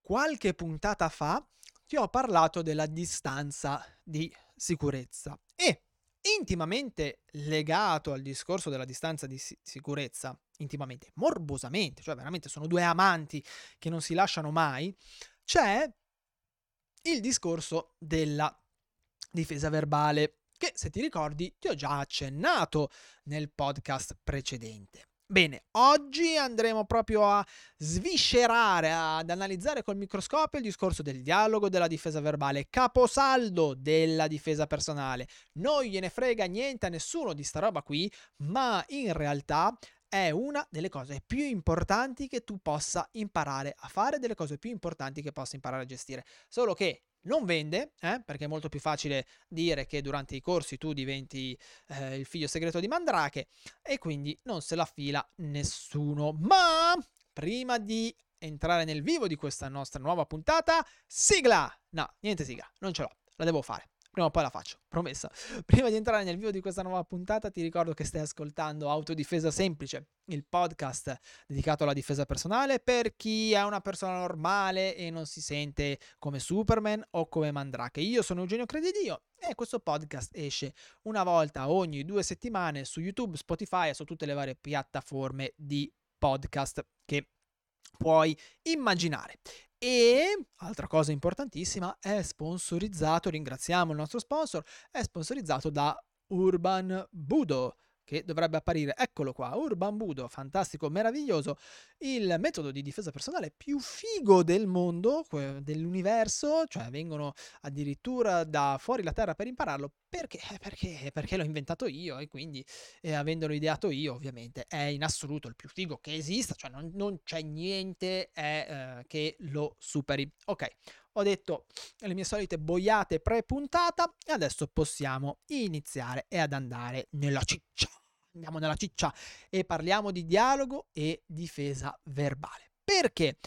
qualche puntata fa ti ho parlato della distanza di sicurezza e intimamente legato al discorso della distanza di si- sicurezza, intimamente, morbosamente, cioè veramente sono due amanti che non si lasciano mai, c'è il discorso della difesa verbale, che se ti ricordi ti ho già accennato nel podcast precedente. Bene, oggi andremo proprio a sviscerare, ad analizzare col microscopio il discorso del dialogo della difesa verbale, caposaldo della difesa personale. Non gliene frega niente a nessuno di sta roba qui, ma in realtà è una delle cose più importanti che tu possa imparare a fare, delle cose più importanti che possa imparare a gestire. Solo che non vende, eh, perché è molto più facile dire che durante i corsi tu diventi eh, il figlio segreto di Mandrake e quindi non se la fila nessuno. Ma prima di entrare nel vivo di questa nostra nuova puntata, sigla! No, niente sigla, non ce l'ho, la devo fare. Prima o poi la faccio, promessa. Prima di entrare nel video di questa nuova puntata, ti ricordo che stai ascoltando Autodifesa Semplice, il podcast dedicato alla difesa personale per chi è una persona normale e non si sente come Superman o come Mandrake. Io sono Eugenio Credidio e questo podcast esce una volta ogni due settimane su YouTube, Spotify e su tutte le varie piattaforme di podcast che puoi immaginare. E altra cosa importantissima, è sponsorizzato, ringraziamo il nostro sponsor, è sponsorizzato da Urban Budo che dovrebbe apparire, eccolo qua, Urban Budo, fantastico, meraviglioso, il metodo di difesa personale più figo del mondo, dell'universo, cioè vengono addirittura da fuori la terra per impararlo, perché? Eh, perché, perché l'ho inventato io e quindi eh, avendolo ideato io ovviamente è in assoluto il più figo che esista, cioè non, non c'è niente eh, eh, che lo superi. Ok, ho detto le mie solite boiate pre-puntata e adesso possiamo iniziare e ad andare nella ciccia andiamo nella ciccia e parliamo di dialogo e difesa verbale. Perché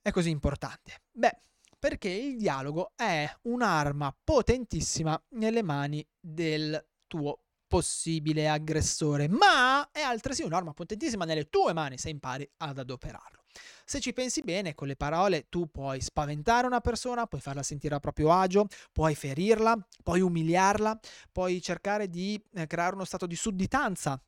è così importante? Beh, perché il dialogo è un'arma potentissima nelle mani del tuo possibile aggressore, ma è altresì un'arma potentissima nelle tue mani se impari ad adoperarlo. Se ci pensi bene, con le parole tu puoi spaventare una persona, puoi farla sentire a proprio agio, puoi ferirla, puoi umiliarla, puoi cercare di eh, creare uno stato di sudditanza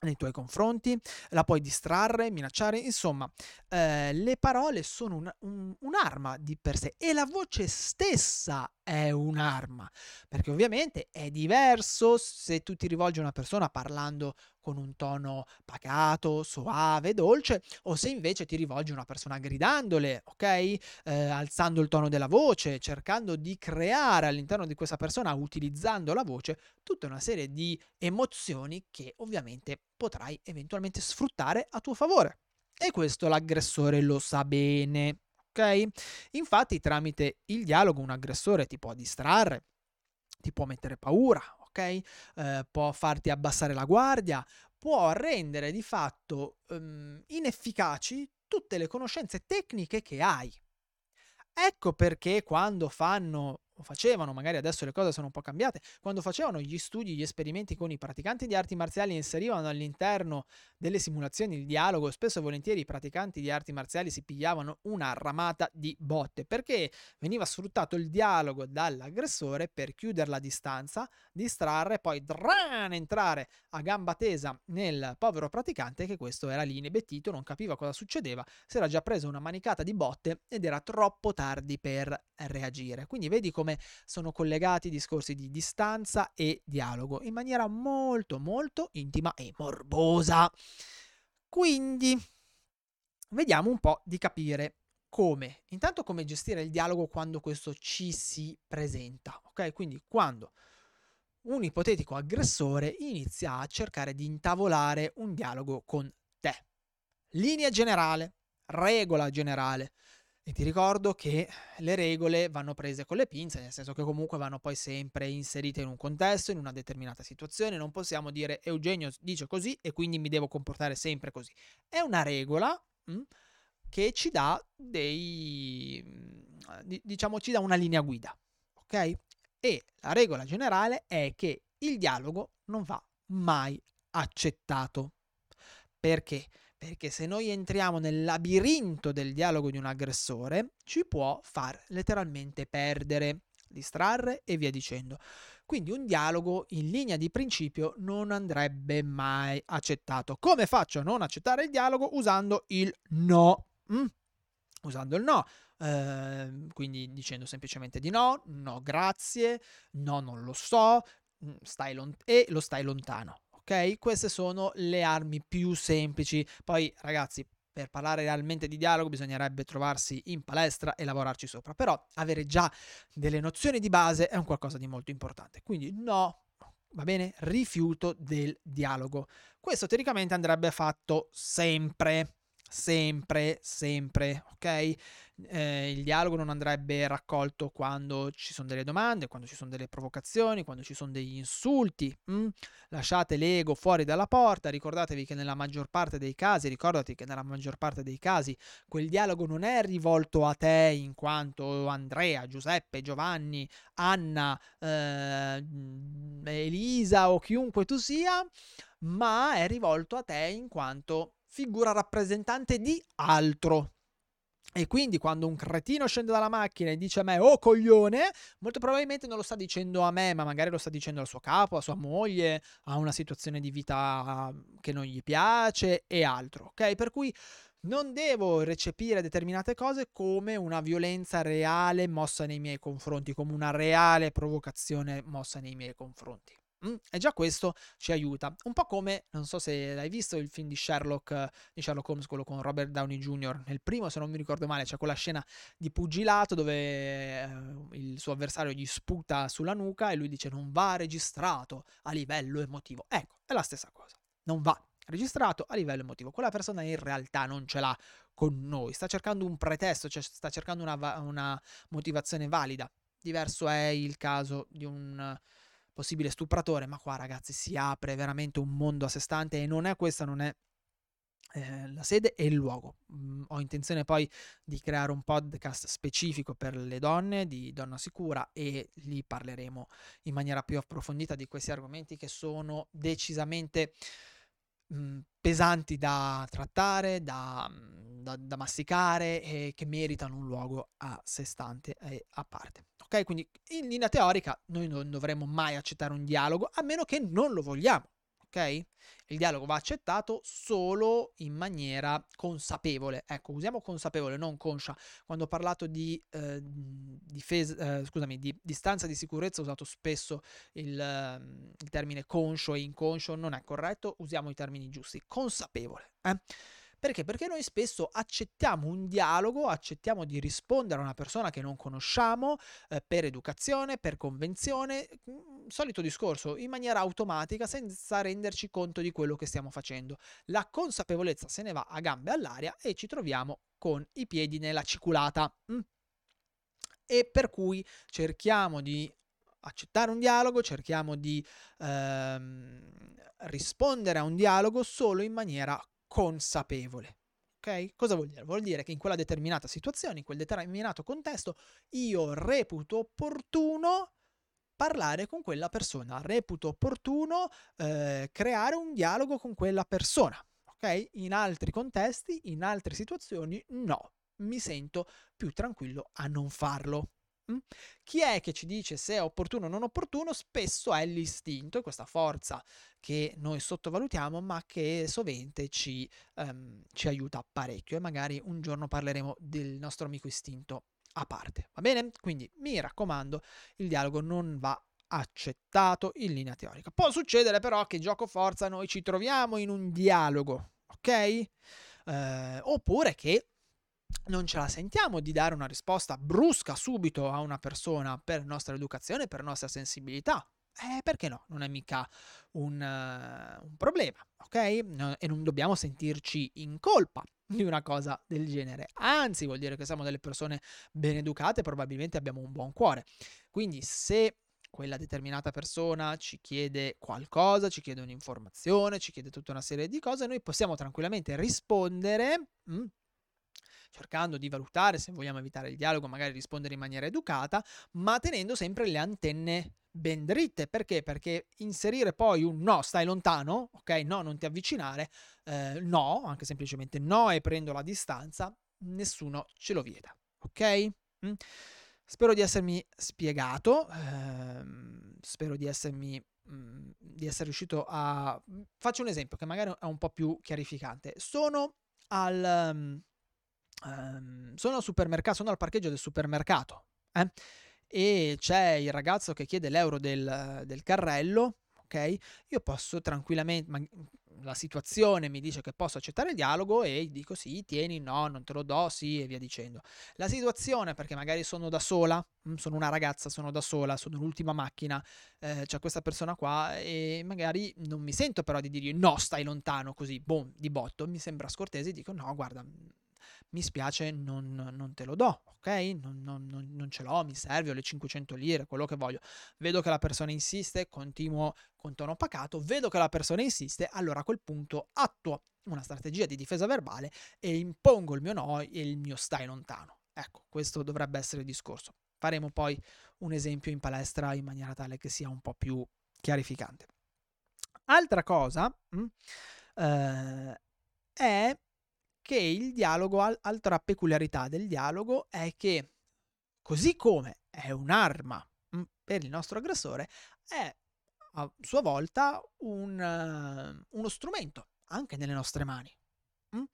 nei tuoi confronti, la puoi distrarre, minacciare, insomma, eh, le parole sono un, un, un'arma di per sé e la voce stessa è un'arma, perché ovviamente è diverso se tu ti rivolgi a una persona parlando con un tono pacato, soave, dolce, o se invece ti rivolgi a una persona gridandole, ok? Eh, alzando il tono della voce, cercando di creare all'interno di questa persona, utilizzando la voce, tutta una serie di emozioni che ovviamente potrai eventualmente sfruttare a tuo favore. E questo l'aggressore lo sa bene, ok? Infatti tramite il dialogo un aggressore ti può distrarre, ti può mettere paura, ok? Eh, può farti abbassare la guardia, può rendere di fatto um, inefficaci tutte le conoscenze tecniche che hai. Ecco perché quando fanno o facevano, magari adesso le cose sono un po' cambiate, quando facevano gli studi, gli esperimenti con i praticanti di arti marziali inserivano all'interno delle simulazioni il dialogo, spesso e volentieri i praticanti di arti marziali si pigliavano una ramata di botte, perché veniva sfruttato il dialogo dall'aggressore per chiudere la distanza, distrarre, poi dran, entrare a gamba tesa nel povero praticante che questo era lì inebettito, non capiva cosa succedeva, si era già preso una manicata di botte ed era troppo tardi per reagire. Quindi vedi come come sono collegati i discorsi di distanza e dialogo in maniera molto molto intima e morbosa. Quindi vediamo un po' di capire come, intanto come gestire il dialogo quando questo ci si presenta, ok? Quindi quando un ipotetico aggressore inizia a cercare di intavolare un dialogo con te. Linea generale, regola generale. E ti ricordo che le regole vanno prese con le pinze, nel senso che comunque vanno poi sempre inserite in un contesto, in una determinata situazione. Non possiamo dire Eugenio dice così e quindi mi devo comportare sempre così. È una regola mh, mm, che ci dà dei, mm, diciamo, ci dà una linea guida, ok? E la regola generale è che il dialogo non va mai accettato. Perché? Perché se noi entriamo nel labirinto del dialogo di un aggressore, ci può far letteralmente perdere, distrarre e via dicendo. Quindi un dialogo in linea di principio non andrebbe mai accettato. Come faccio a non accettare il dialogo? Usando il no. Mm? Usando il no. Eh, quindi dicendo semplicemente di no, no grazie, no non lo so, mm, stai lont- e lo stai lontano. Ok? Queste sono le armi più semplici. Poi ragazzi, per parlare realmente di dialogo bisognerebbe trovarsi in palestra e lavorarci sopra, però avere già delle nozioni di base è un qualcosa di molto importante. Quindi no, va bene? Rifiuto del dialogo. Questo teoricamente andrebbe fatto sempre sempre, sempre, ok? Eh, il dialogo non andrebbe raccolto quando ci sono delle domande, quando ci sono delle provocazioni, quando ci sono degli insulti. Hm? Lasciate l'ego fuori dalla porta, ricordatevi che nella maggior parte dei casi, ricordati che nella maggior parte dei casi quel dialogo non è rivolto a te in quanto Andrea, Giuseppe, Giovanni, Anna, eh, Elisa o chiunque tu sia, ma è rivolto a te in quanto figura rappresentante di altro. E quindi quando un cretino scende dalla macchina e dice a me oh coglione, molto probabilmente non lo sta dicendo a me, ma magari lo sta dicendo al suo capo, a sua moglie, a una situazione di vita che non gli piace e altro, ok? Per cui non devo recepire determinate cose come una violenza reale mossa nei miei confronti, come una reale provocazione mossa nei miei confronti. E già questo ci aiuta. Un po' come, non so se l'hai visto il film di Sherlock, di Sherlock Holmes, quello con Robert Downey Jr. Nel primo, se non mi ricordo male, c'è quella scena di pugilato dove eh, il suo avversario gli sputa sulla nuca e lui dice non va registrato a livello emotivo. Ecco, è la stessa cosa. Non va registrato a livello emotivo. Quella persona in realtà non ce l'ha con noi, sta cercando un pretesto, cioè sta cercando una, una motivazione valida. Diverso è il caso di un possibile stupratore, ma qua ragazzi si apre veramente un mondo a sé stante e non è questa, non è eh, la sede e il luogo. Mm, ho intenzione poi di creare un podcast specifico per le donne di Donna Sicura e lì parleremo in maniera più approfondita di questi argomenti che sono decisamente mm, pesanti da trattare, da, mm, da, da, masticare e che meritano un luogo a sé stante e a parte. Ok, quindi in linea teorica noi non dovremmo mai accettare un dialogo a meno che non lo vogliamo ok? Il dialogo va accettato solo in maniera consapevole. Ecco, usiamo consapevole, non conscia. Quando ho parlato di, eh, difesa, eh, scusami, di distanza di sicurezza ho usato spesso il, eh, il, termine conscio e inconscio, non è corretto, usiamo i termini giusti. Consapevole. Perché? Perché noi spesso accettiamo un dialogo, accettiamo di rispondere a una persona che non conosciamo eh, per educazione, per convenzione, solito discorso, in maniera automatica senza renderci conto di quello che stiamo facendo. La consapevolezza se ne va a gambe all'aria e ci troviamo con i piedi nella ciculata. Mm. E per cui cerchiamo di accettare un dialogo, cerchiamo di ehm, rispondere a un dialogo solo in maniera consapevole. Ok? Cosa vuol dire? Vuol dire che in quella determinata situazione, in quel determinato contesto, io reputo opportuno parlare con quella persona, reputo opportuno eh, creare un dialogo con quella persona. Ok? In altri contesti, in altre situazioni, no. Mi sento più tranquillo a non farlo. Mm? Chi è che ci dice se è opportuno o non opportuno? Spesso è l'istinto, questa forza che noi sottovalutiamo, ma che sovente ci, um, ci aiuta parecchio. E magari un giorno parleremo del nostro amico istinto a parte. Va bene? Quindi mi raccomando, il dialogo non va accettato in linea teorica. Può succedere però che gioco forza noi ci troviamo in un dialogo, ok? Eh, oppure che non ce la sentiamo di dare una risposta brusca subito a una persona per nostra educazione, per nostra sensibilità. Eh, perché no? Non è mica un, uh, un problema, ok? No, e non dobbiamo sentirci in colpa di una cosa del genere. Anzi, vuol dire che siamo delle persone ben educate, probabilmente abbiamo un buon cuore. Quindi se quella determinata persona ci chiede qualcosa, ci chiede un'informazione, ci chiede tutta una serie di cose, noi possiamo tranquillamente rispondere mm, cercando di valutare se vogliamo evitare il dialogo, magari rispondere in maniera educata, ma tenendo sempre le antenne ben dritte. Perché? Perché inserire poi un no, stai lontano, ok? No, non ti avvicinare, eh, no, anche semplicemente no e prendo la distanza, nessuno ce lo vieta, ok? Mm? Spero di essermi spiegato, ehm, spero di essermi mh, di essere riuscito a faccio un esempio che magari è un po' più chiarificante. Sono al um, um, sono al supermercato, sono al parcheggio del supermercato, eh? E c'è il ragazzo che chiede l'euro del, del carrello, ok? Io posso tranquillamente, la situazione mi dice che posso accettare il dialogo e dico sì, tieni, no, non te lo do, sì e via dicendo. La situazione perché magari sono da sola, mm, sono una ragazza, sono da sola, sono l'ultima macchina, eh, c'è questa persona qua e magari non mi sento però di dirgli no, stai lontano così, boom, di botto, mi sembra scortese, dico no, guarda, mi spiace, non, non te lo do, ok? Non, non, non, ce l'ho, mi serve, ho le 500 lire, quello che voglio. Vedo che la persona insiste, continuo con tono pacato, vedo che la persona insiste, allora a quel punto attuo una strategia di difesa verbale e impongo il mio no e il mio stai lontano. Ecco, questo dovrebbe essere il discorso. Faremo poi un esempio in palestra in maniera tale che sia un po' più chiarificante. Altra cosa mh, mm, eh, è che il dialogo, altra peculiarità del dialogo è che così come è un'arma mm, per il nostro aggressore, è a sua volta un, uh, uno strumento anche nelle nostre mani. Mm?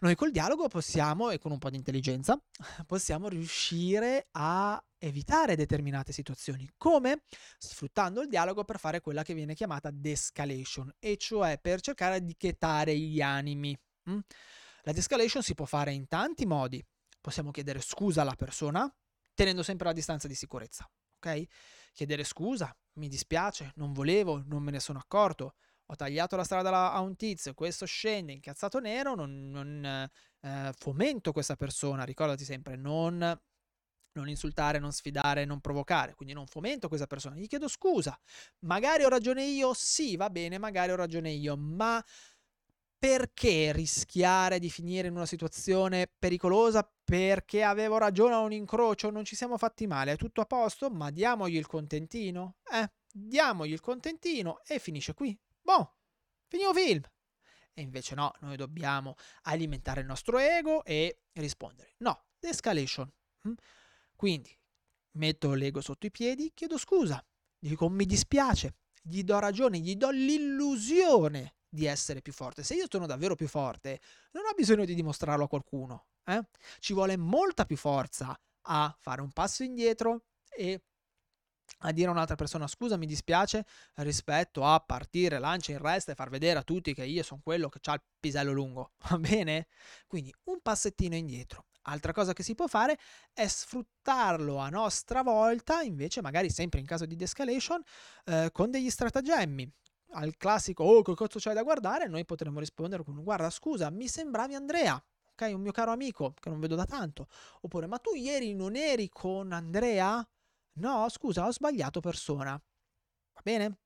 Noi col dialogo possiamo, e con un po' di intelligenza, possiamo riuscire a evitare determinate situazioni. Come? Sfruttando il dialogo per fare quella che viene chiamata de-escalation, e cioè per cercare di chetare gli animi. Mm? La de-escalation si può fare in tanti modi. Possiamo chiedere scusa alla persona, tenendo sempre la distanza di sicurezza, ok? Chiedere scusa, mi dispiace, non volevo, non me ne sono accorto, ho tagliato la strada a un tizio, questo scende incazzato nero, non, non eh, fomento questa persona, ricordati sempre, non, non insultare, non sfidare, non provocare, quindi non fomento questa persona, gli chiedo scusa, magari ho ragione io, sì, va bene, magari ho ragione io, ma perché rischiare di finire in una situazione pericolosa? Perché avevo ragione a un incrocio, non ci siamo fatti male, è tutto a posto, ma diamogli il contentino. Eh, diamogli il contentino e finisce qui. Boh, finito film. E invece no, noi dobbiamo alimentare il nostro ego e rispondere. No, escalation. Mm? Quindi metto l'ego sotto i piedi, chiedo scusa, dico mi dispiace, gli do ragione, gli do l'illusione di essere più forte. Se io sono davvero più forte, non ho bisogno di dimostrarlo a qualcuno. Eh? Ci vuole molta più forza a fare un passo indietro e a dire a un'altra persona scusa mi dispiace rispetto a partire lancia in resta e far vedere a tutti che io sono quello che ha il pisello lungo va bene quindi un passettino indietro altra cosa che si può fare è sfruttarlo a nostra volta invece magari sempre in caso di de-escalation eh, con degli stratagemmi al classico oh che cazzo c'hai da guardare, noi potremmo rispondere con guarda scusa, mi sembravi Andrea, ok? Un mio caro amico che non vedo da tanto. Oppure ma tu ieri non eri con Andrea? No, scusa, ho sbagliato persona. Va bene?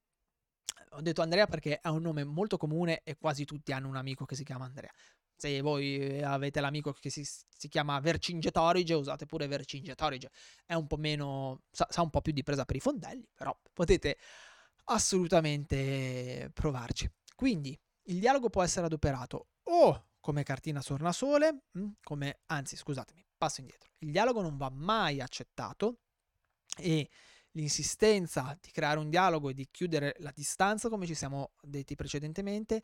Ho detto Andrea perché è un nome molto comune e quasi tutti hanno un amico che si chiama Andrea. Se voi avete l'amico che si, si chiama Vercingetorige, usate pure Vercingetorige. È un po' meno, sa, sa un po' più di presa per i fondelli, però potete assolutamente provarci. Quindi il dialogo può essere adoperato o come cartina sornasole, mm, come, anzi scusatemi, passo indietro. Il dialogo non va mai accettato e l'insistenza di creare un dialogo e di chiudere la distanza, come ci siamo detti precedentemente,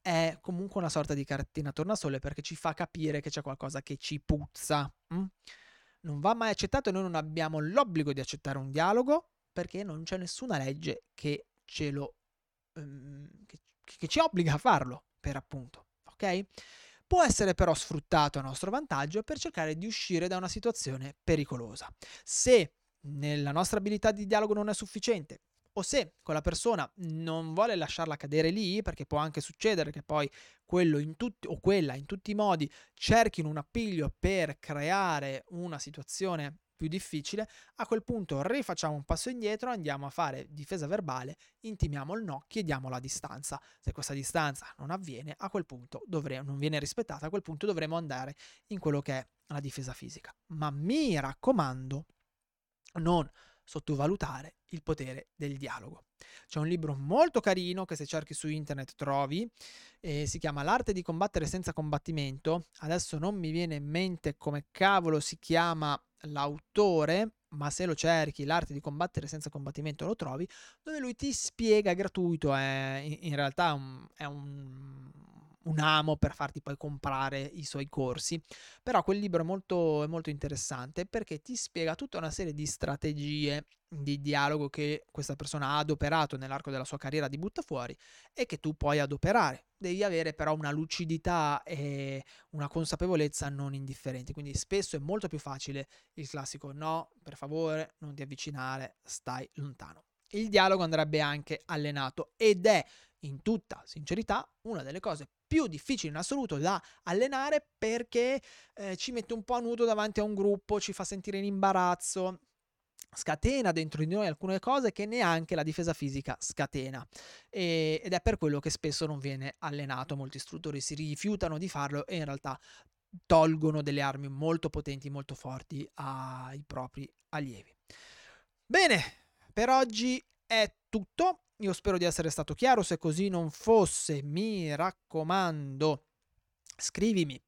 è comunque una sorta di cartina tornasole perché ci fa capire che c'è qualcosa che ci puzza. Mm? Non va mai accettato e noi non abbiamo l'obbligo di accettare un dialogo perché non c'è nessuna legge che ce lo um, che, che ci obbliga a farlo, per appunto, ok? Può essere però sfruttato a nostro vantaggio per cercare di uscire da una situazione pericolosa. Se nella nostra abilità di dialogo non è sufficiente, o se quella persona non vuole lasciarla cadere lì, perché può anche succedere che poi quello in tutti o quella in tutti i modi cerchino un appiglio per creare una situazione più difficile, a quel punto rifacciamo un passo indietro, andiamo a fare difesa verbale, intimiamo il no, chiediamo la distanza. Se questa distanza non avviene, a quel punto dovremo, non viene rispettata, a quel punto dovremo andare in quello che è la difesa fisica. Ma mi raccomando, non sottovalutare il potere del dialogo. C'è un libro molto carino che se cerchi su internet trovi, eh, si chiama L'arte di combattere senza combattimento. Adesso non mi viene in mente come cavolo si chiama l'autore, ma se lo cerchi, l'arte di combattere senza combattimento lo trovi, dove lui ti spiega gratuito, è in, in realtà un, è un un amo per farti poi comprare i suoi corsi. Però quel libro è molto, è molto interessante perché ti spiega tutta una serie di strategie di dialogo che questa persona ha adoperato nell'arco della sua carriera di buttafuori e che tu puoi adoperare. Devi avere però una lucidità e una consapevolezza non indifferenti. Quindi spesso è molto più facile il classico no, per favore, non ti avvicinare, stai lontano. Il dialogo andrebbe anche allenato ed è in tutta sincerità una delle cose più difficili in assoluto da allenare perché eh, ci mette un po' a nudo davanti a un gruppo, ci fa sentire in imbarazzo, scatena dentro di noi alcune cose che neanche la difesa fisica scatena e, ed è per quello che spesso non viene allenato, molti istruttori si rifiutano di farlo e in realtà tolgono delle armi molto potenti, molto forti ai propri allievi. Bene, per oggi è tutto. Io spero di essere stato chiaro, se così non fosse, mi raccomando, scrivimi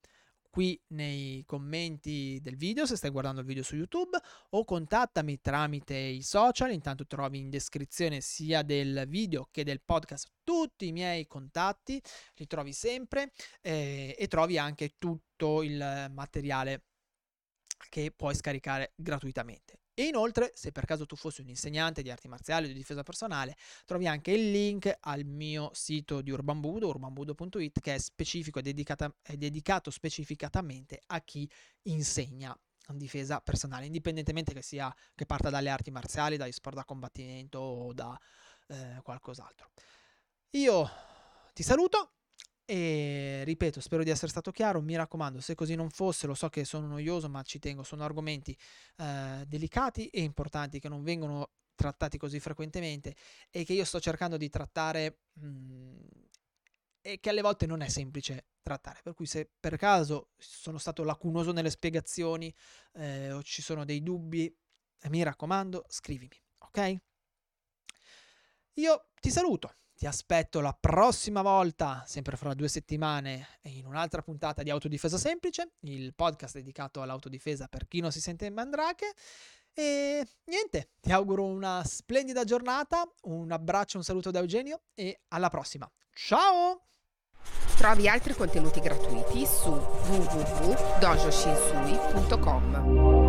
qui nei commenti del video se stai guardando il video su YouTube o contattami tramite i social, intanto trovi in descrizione sia del video che del podcast tutti i miei contatti, li trovi sempre eh, e trovi anche tutto il materiale che puoi scaricare gratuitamente. E inoltre, se per caso tu fossi un insegnante di arti marziali o di difesa personale, trovi anche il link al mio sito di Urban Budo, urbanbudo.it, che è specifico e è dedicato specificatamente a chi insegna difesa personale, indipendentemente che sia che parta dalle arti marziali, dagli sport da combattimento o da eh, qualcos'altro. Io ti saluto e ripeto, spero di essere stato chiaro, mi raccomando, se così non fosse, lo so che sono noioso, ma ci tengo, sono argomenti eh, delicati e importanti che non vengono trattati così frequentemente e che io sto cercando di trattare mh, mm, e che alle volte non è semplice trattare. Per cui se per caso sono stato lacunoso nelle spiegazioni eh, o ci sono dei dubbi, mi raccomando, scrivimi, ok? Io ti saluto. Ti aspetto la prossima volta, sempre fra due settimane, in un'altra puntata di Autodifesa Semplice, il podcast dedicato all'autodifesa per chi non si sente in mandrache. E niente, ti auguro una splendida giornata, un abbraccio, un saluto da Eugenio e alla prossima. Ciao! Trovi altri contenuti gratuiti su www.dojoshinsui.com.